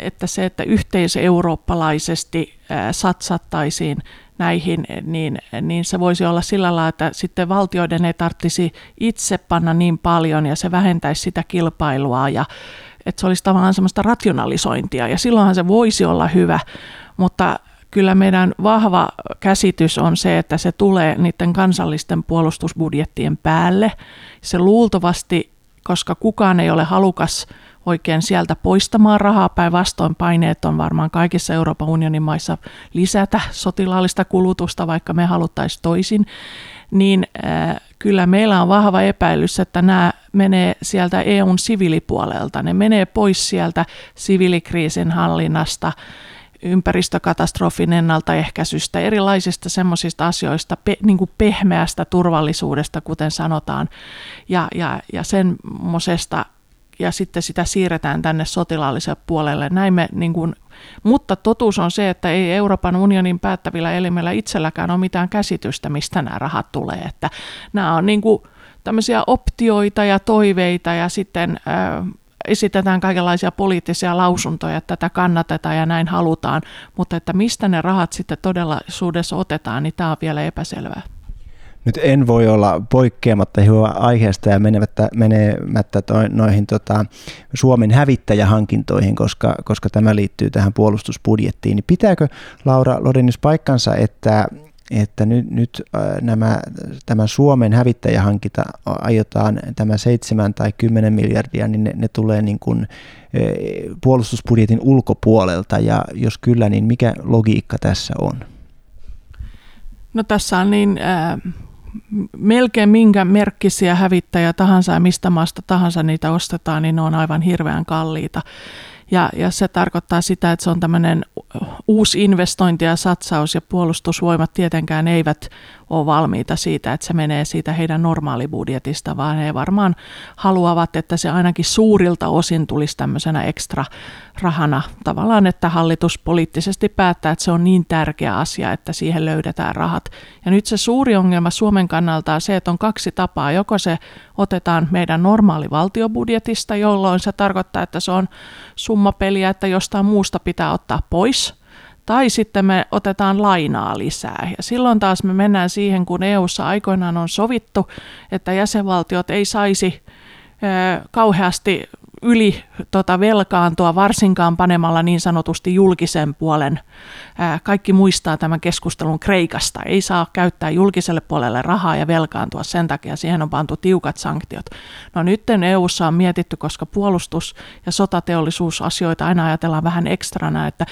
että se, että yhteiseurooppalaisesti satsattaisiin näihin, niin, niin se voisi olla sillä lailla, että sitten valtioiden ei tarvitsisi itse panna niin paljon ja se vähentäisi sitä kilpailua ja että se olisi tavallaan semmoista rationalisointia ja silloinhan se voisi olla hyvä, mutta kyllä meidän vahva käsitys on se, että se tulee niiden kansallisten puolustusbudjettien päälle. Se luultavasti, koska kukaan ei ole halukas oikein sieltä poistamaan rahaa. Päinvastoin paineet on varmaan kaikissa Euroopan unionin maissa lisätä sotilaallista kulutusta, vaikka me haluttaisiin toisin. Niin äh, kyllä meillä on vahva epäilys, että nämä menee sieltä EUn siviilipuolelta. Ne menee pois sieltä siviilikriisin hallinnasta, ympäristökatastrofin ennaltaehkäisystä, erilaisista semmoisista asioista, pe, niin kuin pehmeästä turvallisuudesta, kuten sanotaan, ja, ja, ja semmoisesta ja sitten sitä siirretään tänne sotilaalliselle puolelle. Näin me, niin kuin, mutta totuus on se, että ei Euroopan unionin päättävillä elimellä itselläkään ole mitään käsitystä, mistä nämä rahat tulee. Että nämä on niin kuin tämmöisiä optioita ja toiveita ja sitten äh, esitetään kaikenlaisia poliittisia lausuntoja, että tätä kannatetaan ja näin halutaan, mutta että mistä ne rahat sitten todellisuudessa otetaan, niin tämä on vielä epäselvää. Nyt en voi olla poikkeamatta hyvä aiheesta ja menemättä, menemättä toi, noihin tota, Suomen hävittäjähankintoihin, koska, koska tämä liittyy tähän puolustusbudjettiin. Niin pitääkö Laura Lodenius paikkansa, että, että nyt, nyt äh, nämä, tämä Suomen hävittäjähankinta aiotaan tämä 7 tai 10 miljardia, niin ne, ne tulee niin kuin, puolustusbudjetin ulkopuolelta ja jos kyllä, niin mikä logiikka tässä on? No tässä on niin äh, melkein minkä merkkisiä hävittäjä tahansa ja mistä maasta tahansa niitä ostetaan, niin ne on aivan hirveän kalliita. Ja, ja se tarkoittaa sitä, että se on tämmöinen uusi investointi ja satsaus ja puolustusvoimat tietenkään eivät ole valmiita siitä, että se menee siitä heidän normaalibudjetista, vaan he varmaan haluavat, että se ainakin suurilta osin tulisi tämmöisenä ekstra rahana tavallaan, että hallitus poliittisesti päättää, että se on niin tärkeä asia, että siihen löydetään rahat. Ja nyt se suuri ongelma Suomen kannalta on se, että on kaksi tapaa. Joko se otetaan meidän normaali valtiobudjetista, jolloin se tarkoittaa, että se on summapeliä, että jostain muusta pitää ottaa pois – tai sitten me otetaan lainaa lisää. Ja silloin taas me mennään siihen, kun EU:ssa aikoinaan on sovittu, että jäsenvaltiot ei saisi kauheasti yli tota velkaantua, varsinkaan panemalla niin sanotusti julkisen puolen. Kaikki muistaa tämän keskustelun Kreikasta. Ei saa käyttää julkiselle puolelle rahaa ja velkaantua sen takia. Siihen on pantu tiukat sanktiot. No nyt EU:ssa on mietitty, koska puolustus- ja sotateollisuusasioita aina ajatellaan vähän ekstrana, että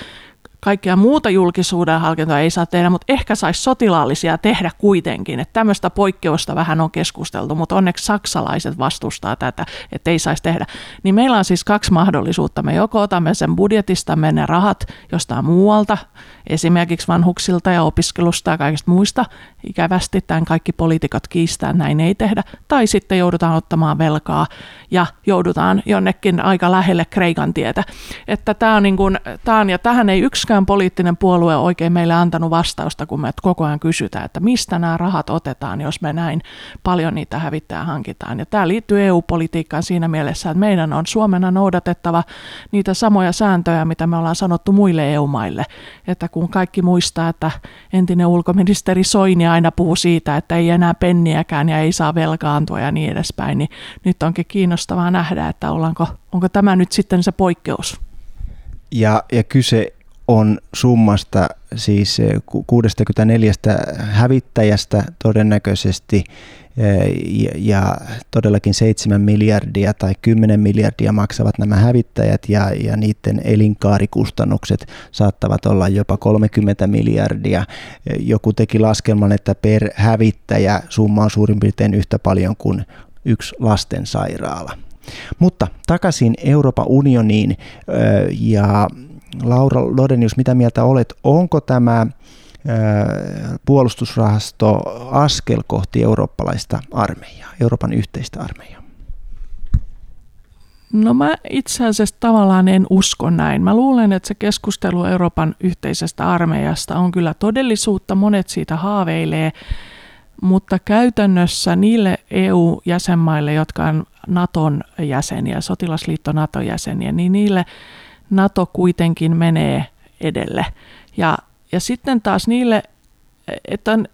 kaikkea muuta julkisuuden hankintoa ei saa tehdä, mutta ehkä saisi sotilaallisia tehdä kuitenkin. Että tämmöistä poikkeusta vähän on keskusteltu, mutta onneksi saksalaiset vastustaa tätä, että ei saisi tehdä. Niin meillä on siis kaksi mahdollisuutta. Me joko otamme sen budjetistamme ne rahat jostain muualta, esimerkiksi vanhuksilta ja opiskelusta ja kaikista muista. Ikävästi tämän kaikki poliitikot kiistää, näin ei tehdä. Tai sitten joudutaan ottamaan velkaa ja joudutaan jonnekin aika lähelle Kreikan tietä. Että tämä on, niin kuin, tämä on ja tähän ei yksikään poliittinen puolue oikein meille antanut vastausta, kun me koko ajan kysytään, että mistä nämä rahat otetaan, jos me näin paljon niitä hävittää hankitaan. Ja tämä liittyy EU-politiikkaan siinä mielessä, että meidän on Suomena noudatettava niitä samoja sääntöjä, mitä me ollaan sanottu muille EU-maille. Että kun kaikki muistaa, että entinen ulkoministeri Soini aina puhuu siitä, että ei enää penniäkään ja ei saa velkaantua ja niin edespäin, niin nyt onkin kiinnostavaa nähdä, että ollaanko, onko tämä nyt sitten se poikkeus. Ja, ja kyse on summasta siis 64 hävittäjästä todennäköisesti ja todellakin 7 miljardia tai 10 miljardia maksavat nämä hävittäjät ja, ja niiden elinkaarikustannukset saattavat olla jopa 30 miljardia. Joku teki laskelman, että per hävittäjä summa on suurin piirtein yhtä paljon kuin yksi lastensairaala. Mutta takaisin Euroopan unioniin ja Laura Lodenius, mitä mieltä olet? Onko tämä puolustusrahasto askel kohti eurooppalaista armeijaa, Euroopan yhteistä armeijaa? No mä itse asiassa tavallaan en usko näin. Mä luulen, että se keskustelu Euroopan yhteisestä armeijasta on kyllä todellisuutta. Monet siitä haaveilee, mutta käytännössä niille EU-jäsenmaille, jotka on Naton jäseniä, sotilasliitto Naton jäseniä, niin niille NATO kuitenkin menee edelle. Ja, ja sitten taas niille, että on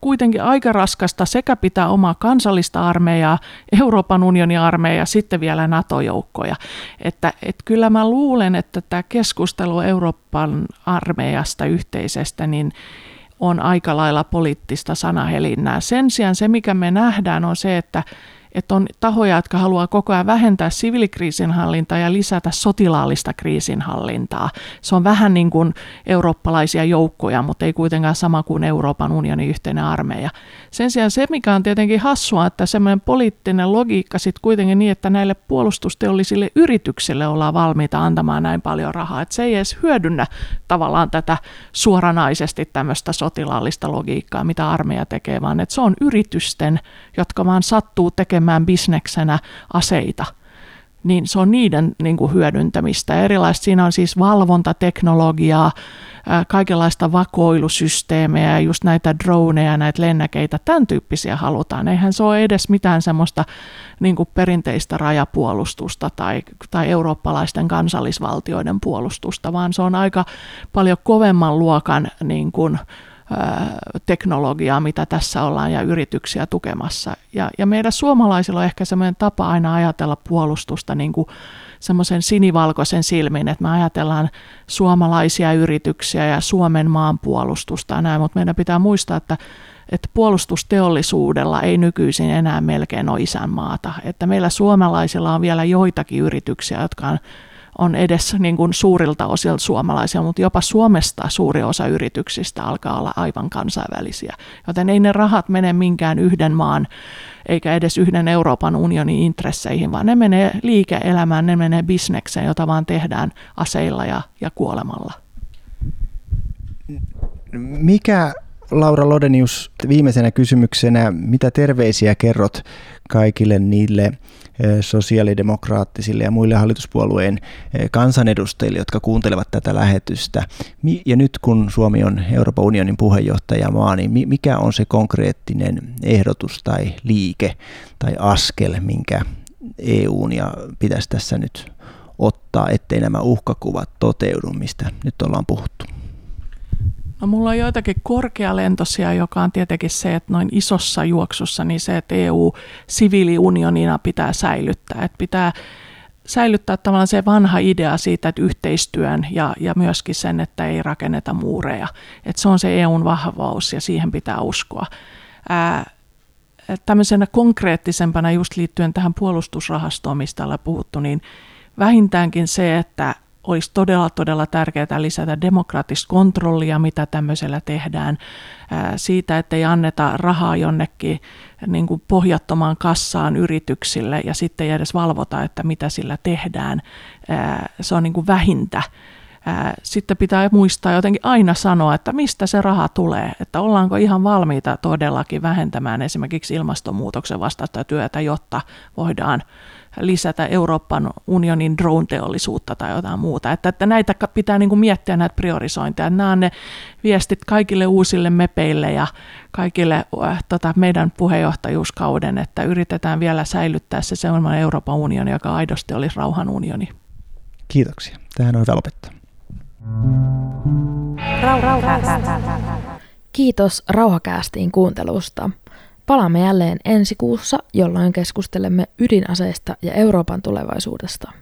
kuitenkin aika raskasta sekä pitää omaa kansallista armeijaa, Euroopan unionin armeijaa, sitten vielä NATO-joukkoja. Että, että kyllä mä luulen, että tämä keskustelu Euroopan armeijasta yhteisestä, niin on aika lailla poliittista sanahelinnää. Sen sijaan se, mikä me nähdään, on se, että että on tahoja, jotka haluaa koko ajan vähentää siviilikriisinhallintaa ja lisätä sotilaallista kriisinhallintaa. Se on vähän niin kuin eurooppalaisia joukkoja, mutta ei kuitenkaan sama kuin Euroopan unionin yhteinen armeija. Sen sijaan se, mikä on tietenkin hassua, että semmoinen poliittinen logiikka sitten kuitenkin niin, että näille puolustusteollisille yrityksille ollaan valmiita antamaan näin paljon rahaa, että se ei edes hyödynnä tavallaan tätä suoranaisesti tämmöistä sotilaallista logiikkaa, mitä armeija tekee, vaan että se on yritysten, jotka vaan sattuu tekemään tekemään bisneksenä aseita, niin se on niiden niin kuin hyödyntämistä. Erilaista siinä on siis valvontateknologiaa, kaikenlaista vakoilusysteemejä just näitä droneja, näitä lennäkeitä, tämän tyyppisiä halutaan. Eihän se ole edes mitään semmoista niin kuin perinteistä rajapuolustusta tai, tai eurooppalaisten kansallisvaltioiden puolustusta, vaan se on aika paljon kovemman luokan niin kuin, teknologiaa, mitä tässä ollaan, ja yrityksiä tukemassa. Ja, ja meidän suomalaisilla on ehkä semmoinen tapa aina ajatella puolustusta niin kuin semmoisen sinivalkoisen silmin, että me ajatellaan suomalaisia yrityksiä ja Suomen maanpuolustusta ja näin, mutta meidän pitää muistaa, että että puolustusteollisuudella ei nykyisin enää melkein ole isänmaata. Että meillä suomalaisilla on vielä joitakin yrityksiä, jotka on on edes niin kuin suurilta osilta suomalaisia, mutta jopa Suomesta suuri osa yrityksistä alkaa olla aivan kansainvälisiä. Joten ei ne rahat mene minkään yhden maan eikä edes yhden Euroopan unionin intresseihin, vaan ne menee liike-elämään, ne menee bisnekseen, jota vaan tehdään aseilla ja, ja kuolemalla. Mikä Laura Lodenius, viimeisenä kysymyksenä, mitä terveisiä kerrot kaikille niille eh, sosiaalidemokraattisille ja muille hallituspuolueen eh, kansanedustajille, jotka kuuntelevat tätä lähetystä. Ja nyt kun Suomi on Euroopan unionin puheenjohtajamaa, niin mikä on se konkreettinen ehdotus tai liike tai askel, minkä EUn ja pitäisi tässä nyt ottaa, ettei nämä uhkakuvat toteudu, mistä nyt ollaan puhuttu? No mulla on joitakin korkealentoisia, joka on tietenkin se, että noin isossa juoksussa, niin se, että EU siviiliunionina pitää säilyttää. Että pitää säilyttää tavallaan se vanha idea siitä, että yhteistyön ja, ja myöskin sen, että ei rakenneta muureja. Että se on se EUn vahvaus ja siihen pitää uskoa. Ää, tämmöisenä konkreettisempana just liittyen tähän puolustusrahastoon, mistä ollaan puhuttu, niin vähintäänkin se, että olisi todella, todella tärkeää lisätä demokraattista kontrollia, mitä tämmöisellä tehdään, siitä, että ei anneta rahaa jonnekin niin kuin pohjattomaan kassaan yrityksille ja sitten ei edes valvota, että mitä sillä tehdään. Se on niin kuin vähintä. Sitten pitää muistaa jotenkin aina sanoa, että mistä se raha tulee, että ollaanko ihan valmiita todellakin vähentämään esimerkiksi ilmastonmuutoksen vastaista työtä, jotta voidaan lisätä Euroopan unionin drone-teollisuutta tai jotain muuta. Että, että näitä pitää niin kuin miettiä näitä priorisointeja. Nämä on ne viestit kaikille uusille mepeille ja kaikille äh, tota, meidän puheenjohtajuuskauden, että yritetään vielä säilyttää se sellainen Euroopan unioni, joka aidosti olisi rauhan unioni. Kiitoksia. Tähän on hyvä lopettaa. Kiitos Rauhakäästiin kuuntelusta. Palaamme jälleen ensi kuussa, jolloin keskustelemme ydinaseista ja Euroopan tulevaisuudesta.